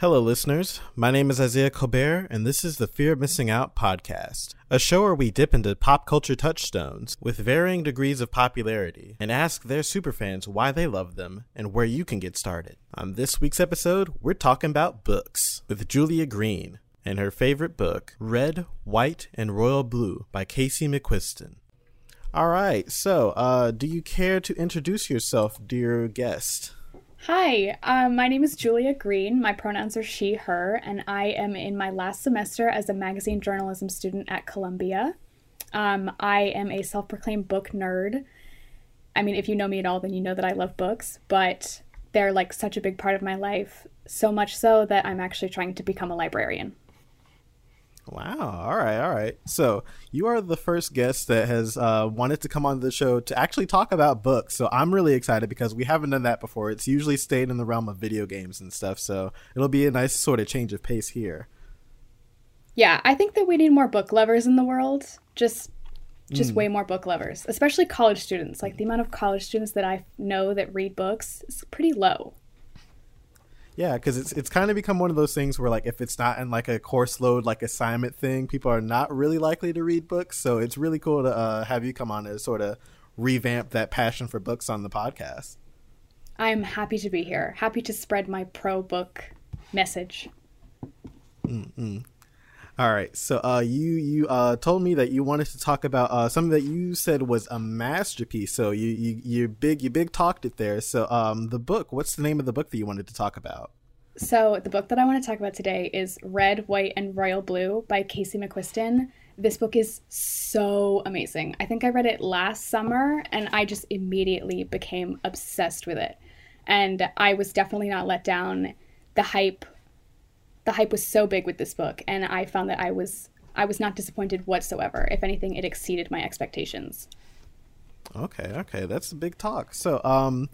Hello, listeners. My name is Isaiah Colbert, and this is the Fear of Missing Out podcast, a show where we dip into pop culture touchstones with varying degrees of popularity and ask their superfans why they love them and where you can get started. On this week's episode, we're talking about books with Julia Greene and her favorite book, Red, White, and Royal Blue by Casey McQuiston. All right, so uh, do you care to introduce yourself, dear guest? Hi, um, my name is Julia Greene. My pronouns are she, her, and I am in my last semester as a magazine journalism student at Columbia. Um, I am a self proclaimed book nerd. I mean, if you know me at all, then you know that I love books, but they're like such a big part of my life, so much so that I'm actually trying to become a librarian. Wow. All right. All right. So you are the first guest that has uh, wanted to come on the show to actually talk about books. So I'm really excited because we haven't done that before. It's usually stayed in the realm of video games and stuff. So it'll be a nice sort of change of pace here. Yeah, I think that we need more book lovers in the world. Just just mm. way more book lovers, especially college students. Like the amount of college students that I know that read books is pretty low. Yeah, because it's it's kind of become one of those things where like if it's not in like a course load like assignment thing, people are not really likely to read books. So it's really cool to uh, have you come on to sort of revamp that passion for books on the podcast. I'm happy to be here. Happy to spread my pro book message. Mm-mm. All right, so uh, you you uh, told me that you wanted to talk about uh, something that you said was a masterpiece. So you you you big you big talked it there. So um, the book. What's the name of the book that you wanted to talk about? So the book that I want to talk about today is Red, White, and Royal Blue by Casey McQuiston. This book is so amazing. I think I read it last summer, and I just immediately became obsessed with it. And I was definitely not let down. The hype the hype was so big with this book, and I found that I was I was not disappointed whatsoever. If anything, it exceeded my expectations. Okay, okay, that's a big talk. So, um,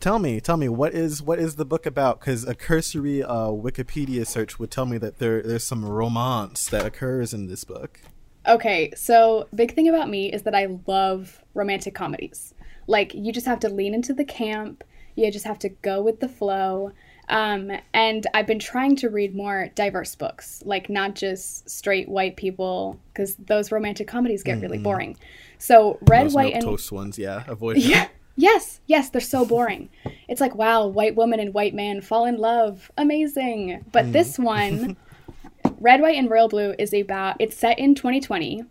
tell me, tell me, what is what is the book about? Because a cursory uh, Wikipedia search would tell me that there there's some romance that occurs in this book. Okay, so big thing about me is that I love romantic comedies. Like you just have to lean into the camp. You just have to go with the flow. Um, and I've been trying to read more diverse books, like not just straight white people, because those romantic comedies get mm-hmm. really boring. So red, those white, and toast ones, yeah, avoid. Yeah, yes, yes, they're so boring. it's like wow, white woman and white man fall in love, amazing. But mm. this one, red, white, and royal blue, is about. It's set in 2020,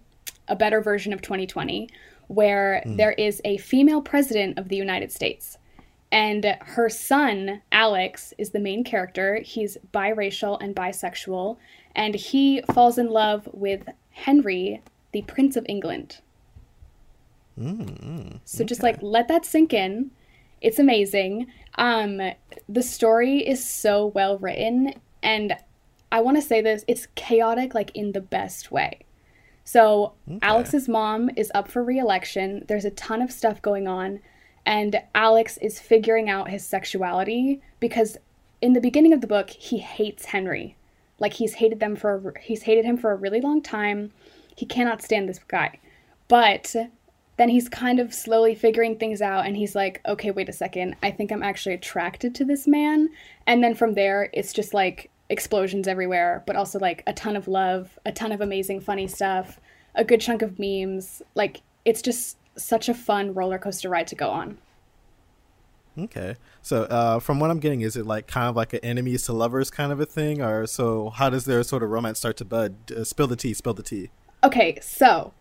a better version of 2020, where mm. there is a female president of the United States and her son, Alex, is the main character. He's biracial and bisexual, and he falls in love with Henry, the Prince of England. Mm, so just like let that sink in. It's amazing. Um, the story is so well written, and I want to say this: it's chaotic, like in the best way. So okay. Alex's mom is up for re-election. There's a ton of stuff going on and Alex is figuring out his sexuality because in the beginning of the book he hates Henry. Like he's hated them for he's hated him for a really long time. He cannot stand this guy. But then he's kind of slowly figuring things out and he's like, "Okay, wait a second. I think I'm actually attracted to this man." And then from there it's just like explosions everywhere, but also like a ton of love, a ton of amazing funny stuff, a good chunk of memes. Like it's just such a fun roller coaster ride to go on. Okay, so uh, from what I'm getting, is it like kind of like an enemies to lovers kind of a thing, or so? How does their sort of romance start to bud? Uh, spill the tea. Spill the tea. Okay, so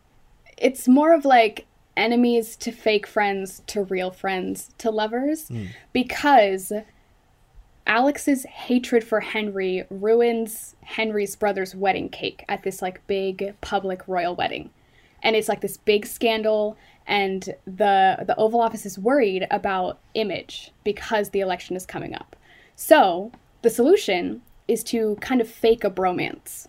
it's more of like enemies to fake friends to real friends to lovers mm. because Alex's hatred for Henry ruins Henry's brother's wedding cake at this like big public royal wedding. And it's like this big scandal and the the Oval Office is worried about image because the election is coming up. So the solution is to kind of fake a bromance.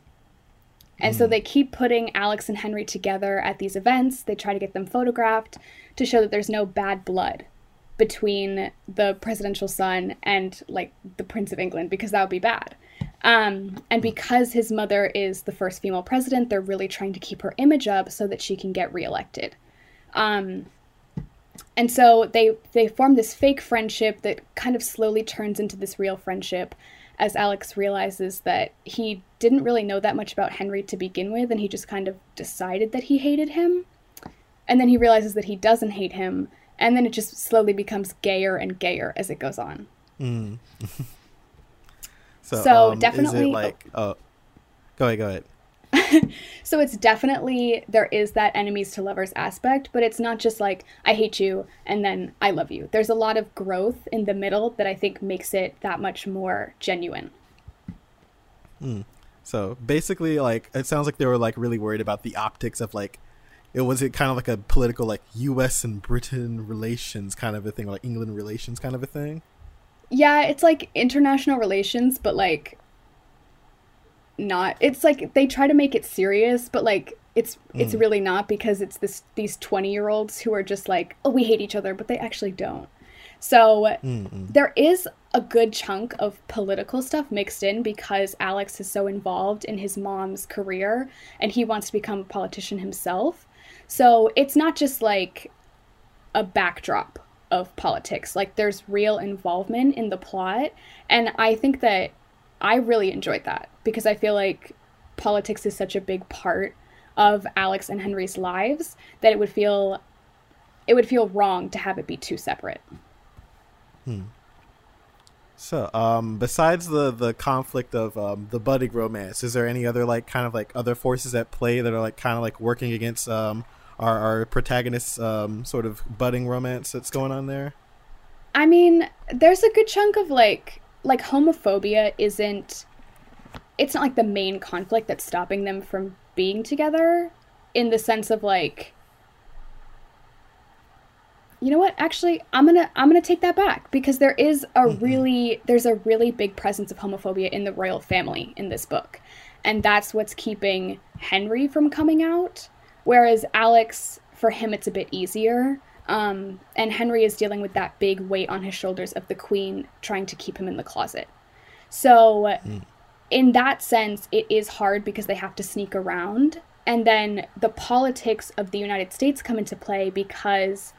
And mm. so hmm. they keep putting Alex and Henry together at these events. They try to get them photographed to show that there's no bad blood between the presidential son and like the Prince of England because that would be bad. Um, and because his mother is the first female president, they're really trying to keep her image up so that she can get reelected. Um, and so they they form this fake friendship that kind of slowly turns into this real friendship. as Alex realizes that he didn't really know that much about Henry to begin with, and he just kind of decided that he hated him. And then he realizes that he doesn't hate him, and then it just slowly becomes gayer and gayer as it goes on. Mm. so, so um, definitely, like, oh, go ahead, go ahead. so it's definitely there is that enemies to lovers aspect, but it's not just like I hate you and then I love you. There's a lot of growth in the middle that I think makes it that much more genuine. Mm. So basically, like it sounds like they were like really worried about the optics of like it was it kind of like a political like U.S. and Britain relations kind of a thing, like England relations kind of a thing. Yeah, it's like international relations, but like not it's like they try to make it serious but like it's mm. it's really not because it's this these 20 year olds who are just like oh we hate each other but they actually don't so Mm-mm. there is a good chunk of political stuff mixed in because alex is so involved in his mom's career and he wants to become a politician himself so it's not just like a backdrop of politics like there's real involvement in the plot and i think that I really enjoyed that because I feel like politics is such a big part of Alex and Henry's lives that it would feel it would feel wrong to have it be too separate. Hmm. So, um, besides the the conflict of um, the budding romance, is there any other like kind of like other forces at play that are like kind of like working against um, our our protagonist's um, sort of budding romance that's going on there? I mean, there's a good chunk of like like homophobia isn't it's not like the main conflict that's stopping them from being together in the sense of like you know what? Actually i'm gonna i'm gonna take that back because there is a mm-hmm. really there's a really big presence of homophobia in the royal family in this book. And that's what's keeping henry from coming out whereas alex for him it's a bit easier um, and Henry is dealing with that big weight on his shoulders of the queen trying to keep him in the closet. So, mm. in that sense, it is hard because they have to sneak around. And then the politics of the United States come into play because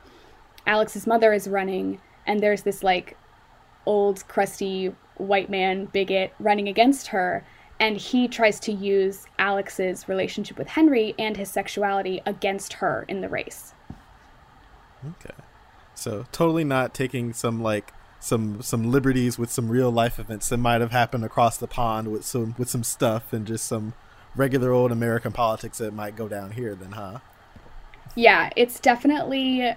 Alex's mother is running, and there's this like old, crusty white man bigot running against her. And he tries to use Alex's relationship with Henry and his sexuality against her in the race. Okay. So totally not taking some like some some liberties with some real life events that might have happened across the pond with some with some stuff and just some regular old American politics that might go down here then, huh? Yeah, it's definitely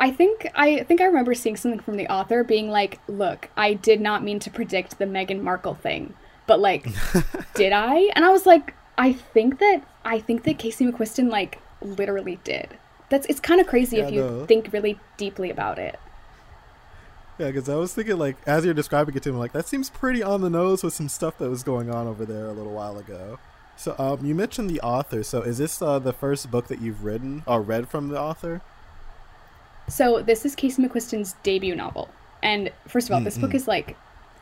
I think I think I remember seeing something from the author being like, "Look, I did not mean to predict the Meghan Markle thing, but like, did I?" And I was like, "I think that I think that Casey McQuiston like literally did." That's it's kind of crazy yeah, if you no. think really deeply about it. Yeah, because I was thinking like as you're describing it to me, like that seems pretty on the nose with some stuff that was going on over there a little while ago. So um, you mentioned the author. So is this uh, the first book that you've written or read from the author? So this is Casey McQuiston's debut novel, and first of all, mm-hmm. this book is like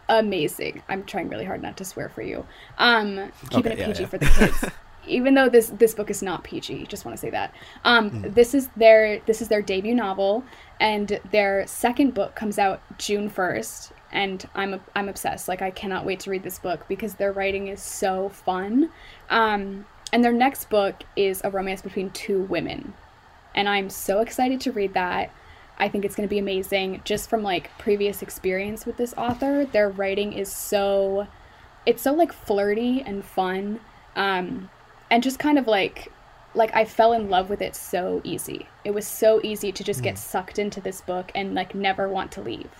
amazing. I'm trying really hard not to swear for you. Um, keeping okay, it PG yeah, yeah. for the kids. even though this this book is not PG, just want to say that. Um, mm. This is their this is their debut novel, and their second book comes out June first. And I'm I'm obsessed. Like I cannot wait to read this book because their writing is so fun. Um, and their next book is a romance between two women, and I'm so excited to read that. I think it's going to be amazing. Just from like previous experience with this author, their writing is so it's so like flirty and fun. Um, and just kind of like like I fell in love with it so easy. It was so easy to just mm. get hmm. sucked into this book and like never want to leave.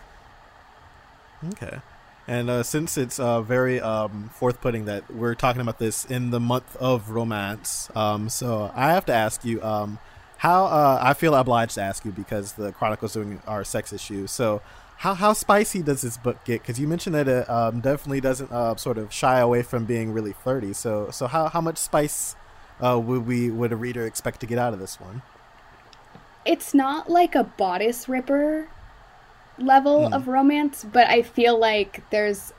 Okay. And uh, since it's uh, very um, forth-putting that we're talking about this in the month of romance, um, so I have to ask you um, how uh, I feel obliged to ask you because the Chronicles doing our sex issue. So how how spicy does this book get? Because you mentioned that it um, definitely doesn't uh, sort of shy away from being really flirty. So so how how much spice uh, would we would a reader expect to get out of this one? It's not like a bodice ripper level mm. of romance, but I feel like there's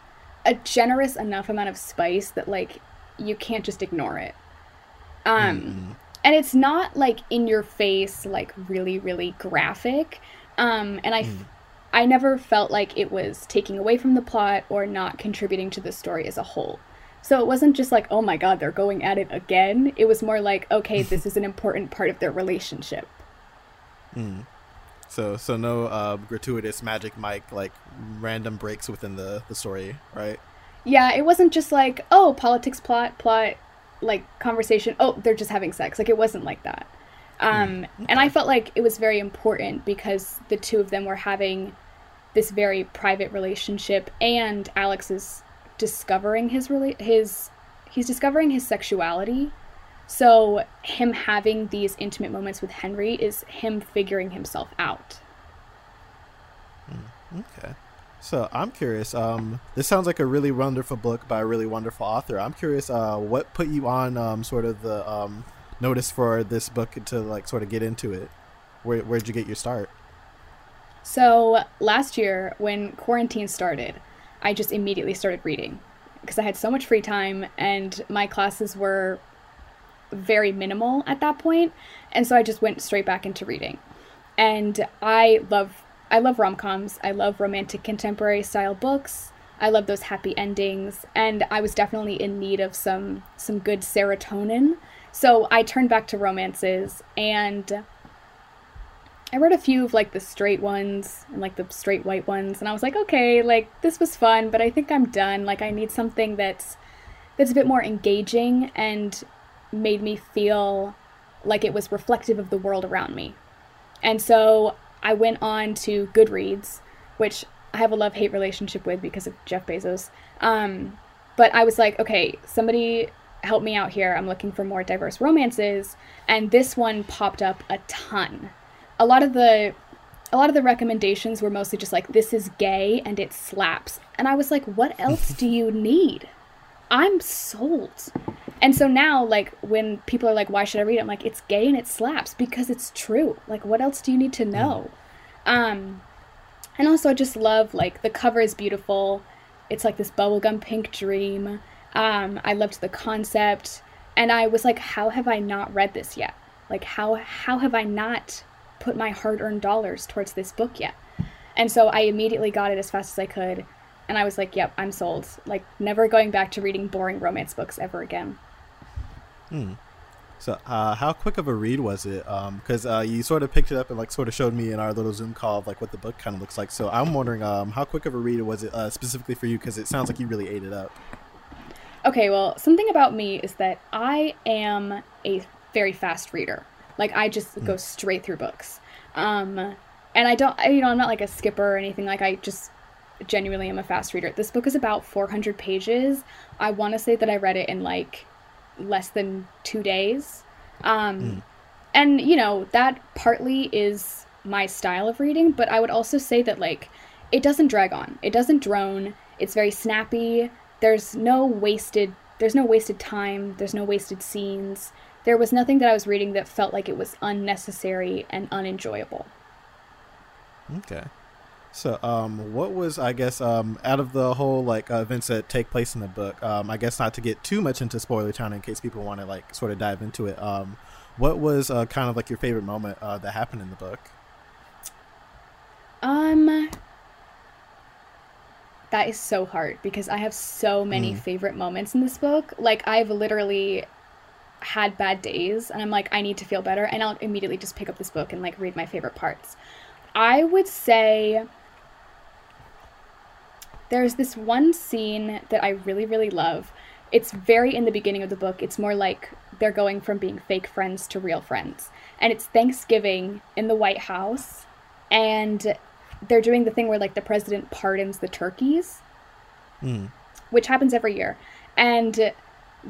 a generous enough amount of spice that like you can't just ignore it. Um, mm. and it's not like in your face, like really really graphic. Um, and I. Mm I never felt like it was taking away from the plot or not contributing to the story as a whole. So it wasn't just like, oh my god, they're going at it again. It was more like, okay, this is an important part of their relationship. Mm. So so no uh, gratuitous magic Mike like random breaks within the the story, right? Yeah, it wasn't just like, oh, politics plot, plot, like conversation. Oh, they're just having sex. Like it wasn't like that. Um. And I felt like it was very important because the two of them were having this very private relationship, and Alex is discovering his his he's discovering his sexuality. So him having these intimate moments with Henry is him figuring himself out. Mm, okay. So I'm curious. Um, this sounds like a really wonderful book by a really wonderful author. I'm curious. Uh, what put you on um, sort of the um, notice for this book to like sort of get into it? Where where'd you get your start? So last year, when quarantine started, I just immediately started reading because I had so much free time and my classes were very minimal at that point, and so I just went straight back into reading. And I love I love rom-coms. I love romantic contemporary style books. I love those happy endings, and I was definitely in need of some some good serotonin. So I turned back to romances and I read a few of like the straight ones and like the straight white ones and I was like, okay, like this was fun, but I think I'm done. Like I need something that's that's a bit more engaging and made me feel like it was reflective of the world around me. And so I went on to Goodreads, which I have a love hate relationship with because of Jeff Bezos. Um, but I was like, okay, somebody help me out here. I'm looking for more diverse romances. And this one popped up a ton. A lot of the a lot of the recommendations were mostly just like this is gay and it slaps. And i was like what else do you need? I'm sold. And so now like when people are like why should i read it? I'm like it's gay and it slaps because it's true. Like what else do you need to mm. know? Um and also i just love like the cover is beautiful. It's like this bubblegum pink dream um i loved the concept and i was like how have i not read this yet like how how have i not put my hard earned dollars towards this book yet. And so I immediately got it as fast as I could. And I was like, yep, I'm sold. Like, never going back to reading boring romance books ever again. Hmm. So, uh, how quick of a read was it? Because um, uh, you sort of picked it up and like sort of showed me in our little Zoom call of like what the book kind of looks like. So, I'm wondering um, how quick of a read was it uh, specifically for you? Because it sounds like you really ate it up. Okay, well, something about me is that I am a very fast reader. Like I just mm. go straight through books. Um, and I don't, you know, I'm not like a skipper or anything. Like I just genuinely am a fast reader. This book is about 400 pages. I want to say that I read it in like less than two days. Um, mm. And, you know, that partly is my style of reading, but I would also say that, like, it doesn't drag on. It doesn't drone. It's very snappy. There's no wasted there's no wasted time. There's no wasted scenes there was nothing that I was reading that felt like it was unnecessary and unenjoyable. Okay. So, um, what was I guess um, out of the whole like uh, events that take place in the book? Um, I guess not to get too much into spoiler town in case people want to like sort of dive into it. Um, what was uh, kind of like your favorite moment uh, that happened in the book? Um, that is so hard because I have so many mm. favorite moments in this book. Like I've literally had bad days and I'm like, I need to feel better, and I'll immediately just pick up this book and like read my favorite parts. I would say there's this one scene that I really, really love. It's very in the beginning of the book. It's more like they're going from being fake friends to real friends. And it's Thanksgiving in the White House, and they're doing the thing where like the president pardons the turkeys, mm. which happens every year. And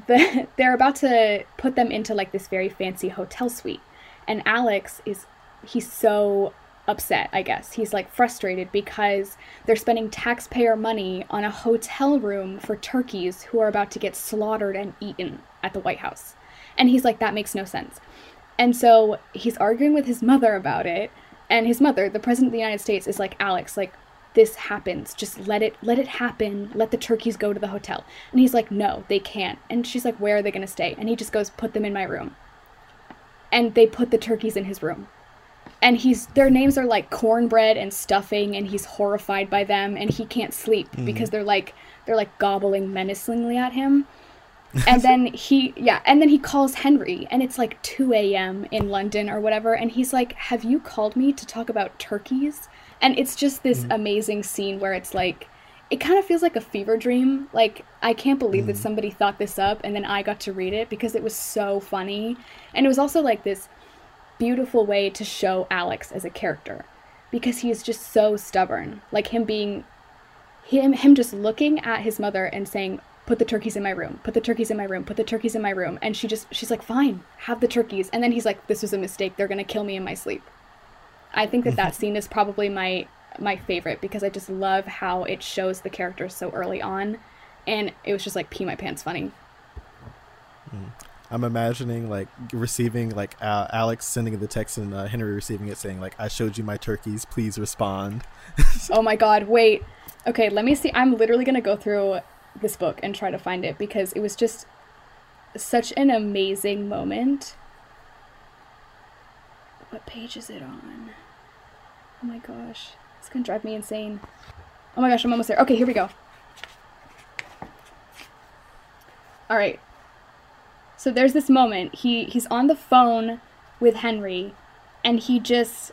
the, they're about to put them into like this very fancy hotel suite. And alex is he's so upset i guess. He's like frustrated because they're spending taxpayer money on a hotel room for turkeys who are about to get slaughtered and eaten at the white house. And he's like that makes no sense. And so he's arguing with his mother about it and his mother the president of the united states is like alex like this happens. Just let it let it happen. Let the turkeys go to the hotel. And he's like no they can't. And she's like where are they going to stay? And he just goes put them in my room. And they put the turkeys in his room. And he's their names are like cornbread and stuffing and he's horrified by them and he can't sleep mm. because they're like they're like gobbling menacingly at him and then he yeah and then he calls henry and it's like 2 a.m in london or whatever and he's like have you called me to talk about turkeys and it's just this mm. amazing scene where it's like it kind of feels like a fever dream like i can't believe mm. that somebody thought this up and then i got to read it because it was so funny and it was also like this beautiful way to show alex as a character because he is just so stubborn like him being him him just looking at his mother and saying put the turkeys in my room put the turkeys in my room put the turkeys in my room and she just she's like fine have the turkeys and then he's like this was a mistake they're going to kill me in my sleep i think that that scene is probably my my favorite because i just love how it shows the characters so early on and it was just like pee my pants funny mm. I'm imagining like receiving like uh, Alex sending the text and uh, Henry receiving it saying like I showed you my turkeys please respond. oh my god, wait. Okay, let me see. I'm literally going to go through this book and try to find it because it was just such an amazing moment. What page is it on? Oh my gosh. It's gonna drive me insane. Oh my gosh, I'm almost there. Okay, here we go. Alright. So there's this moment. He he's on the phone with Henry and he just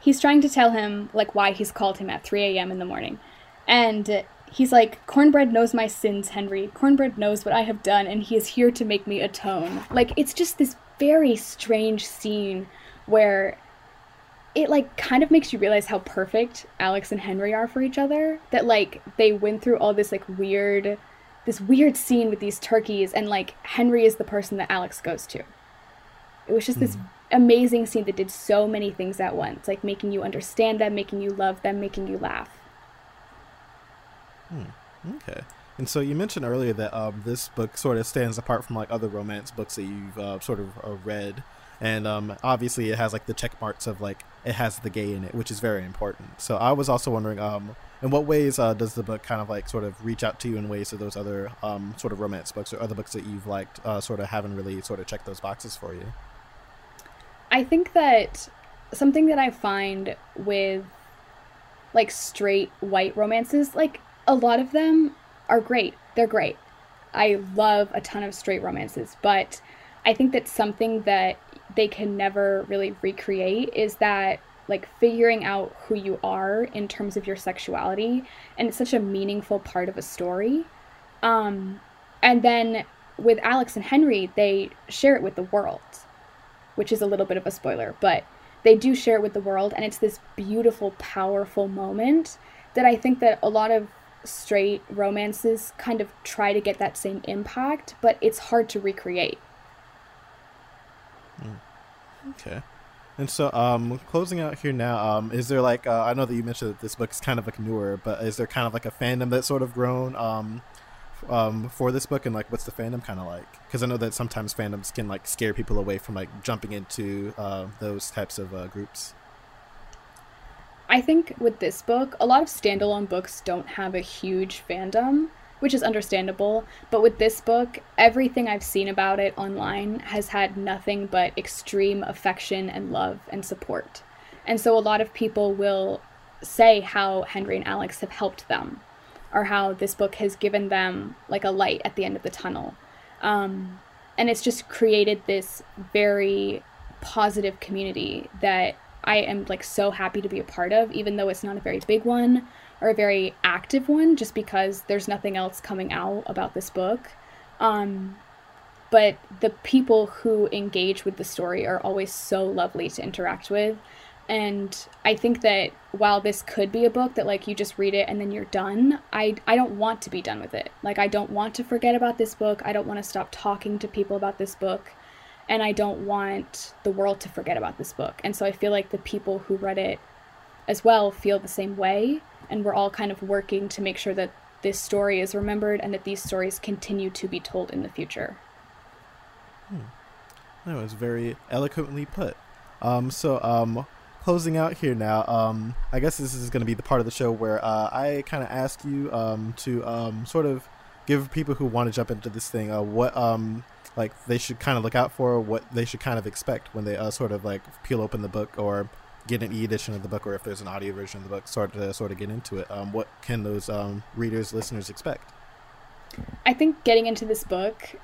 he's trying to tell him like why he's called him at 3 a.m. in the morning. And He's like, Cornbread knows my sins, Henry. Cornbread knows what I have done, and he is here to make me atone. Like, it's just this very strange scene where it like kind of makes you realize how perfect Alex and Henry are for each other. That like they went through all this like weird this weird scene with these turkeys and like Henry is the person that Alex goes to. It was just mm. this hmm. amazing scene that did so many things at once, like making you understand them, making you love them, making you laugh. Hmm. Okay. And so you mentioned earlier that um, this book sort of stands apart from like other romance books that you've uh, sort of uh, read, and um, obviously it has like the check marks of like it has the gay in it, which is very important. So I was also wondering, um, in what ways uh, does the book kind of like sort of reach out to you in ways that those other um, sort of romance books or other books that you've liked uh, sort of haven't really sort of checked those boxes for you? I think that something that I find with like straight white romances, like a lot of them are great. They're great. I love a ton of straight romances, but I think that something that they can never really recreate is that like figuring out who you are in terms of your sexuality and it's such a meaningful part of a story. Um and then with Alex and Henry, they share it with the world, which is a little bit of a spoiler, but they do share it with the world and it's this beautiful powerful moment that I think that a lot of straight romances kind of try to get that same impact, but it's hard to recreate. Mm. Okay. And so, um, closing out here now, um, is there like uh, I know that you mentioned that this book is kind of like newer, but is there kind of like a fandom that's sort of grown um, um, for this book, and like what's the fandom kind of like? Because I know that sometimes fandoms can like scare people away from like jumping into uh, those types of uh, groups. I think with this book, a lot of standalone books don't have a huge fandom, which is understandable. But with this book, everything I've seen about it online has had nothing but extreme affection and love and support. And so a lot of people will say how Henry and Alex have helped them, or how this book has given them like a light at the end of the tunnel. Um, and it's just created this very positive community that I am like so happy to be a part of, even though it's not a very big one or a very active one, just because there's nothing else coming out about this book. Um, but the people who engage with the story are always so lovely to interact with. And I think that while this could be a book that like you just read it and then you're done, I I don't want to be done with it. Like I don't want to forget about this book. I don't want to stop talking to people about this book and I don't want the world to forget about this book. And so I feel like the people who read it as well feel the same way, and we're all kind of working to make sure that this story is remembered and that these stories continue to be told in the future. Hmm. That was very eloquently put. Um, so, um, closing out here now, um, I guess this is going to be the part of the show where uh, I kind of ask you um, to um, sort of give people who want to jump into this thing uh, what um like they should kind of look out for, what they should kind of expect when they uh, sort of like peel open the book or get an e-edition of the book, or if there's an audio version of the book, sort of sort of get into it. Um, what can those um, readers, listeners expect? I think getting into this book,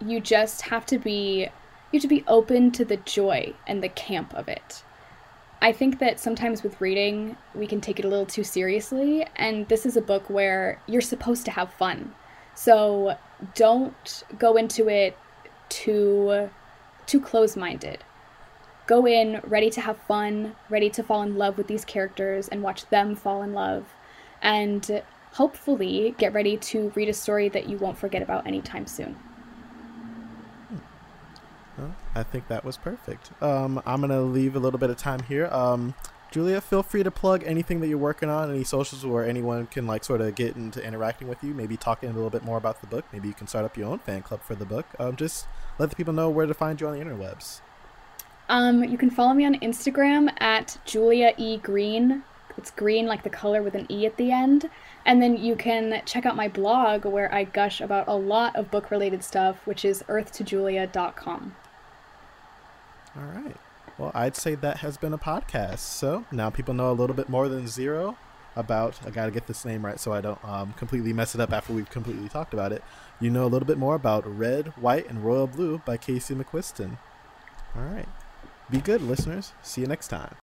you just have to be you have to be open to the joy and the camp of it. I think that sometimes with reading, we can take it a little too seriously, and this is a book where you're supposed to have fun. So don't go into it too too close-minded. Go in ready to have fun, ready to fall in love with these characters and watch them fall in love. And hopefully get ready to read a story that you won't forget about anytime soon. I think that was perfect. Um, I'm gonna leave a little bit of time here. Um, Julia, feel free to plug anything that you're working on, any socials where anyone can like sort of get into interacting with you, maybe talking a little bit more about the book. Maybe you can start up your own fan club for the book. Um, just let the people know where to find you on the interwebs. Um, you can follow me on Instagram at Julia E Greene. It's green like the color with an E at the end. And then you can check out my blog where I gush about a lot of book related stuff, which is earthtojulia.com. All right. Well, I'd say that has been a podcast. So now people know a little bit more than zero about. I got to get this name right so I don't um, completely mess it up after we've completely talked about it. You know a little bit more about Red, White, and Royal Blue by Casey McQuiston. All right. Be good, listeners. See you next time.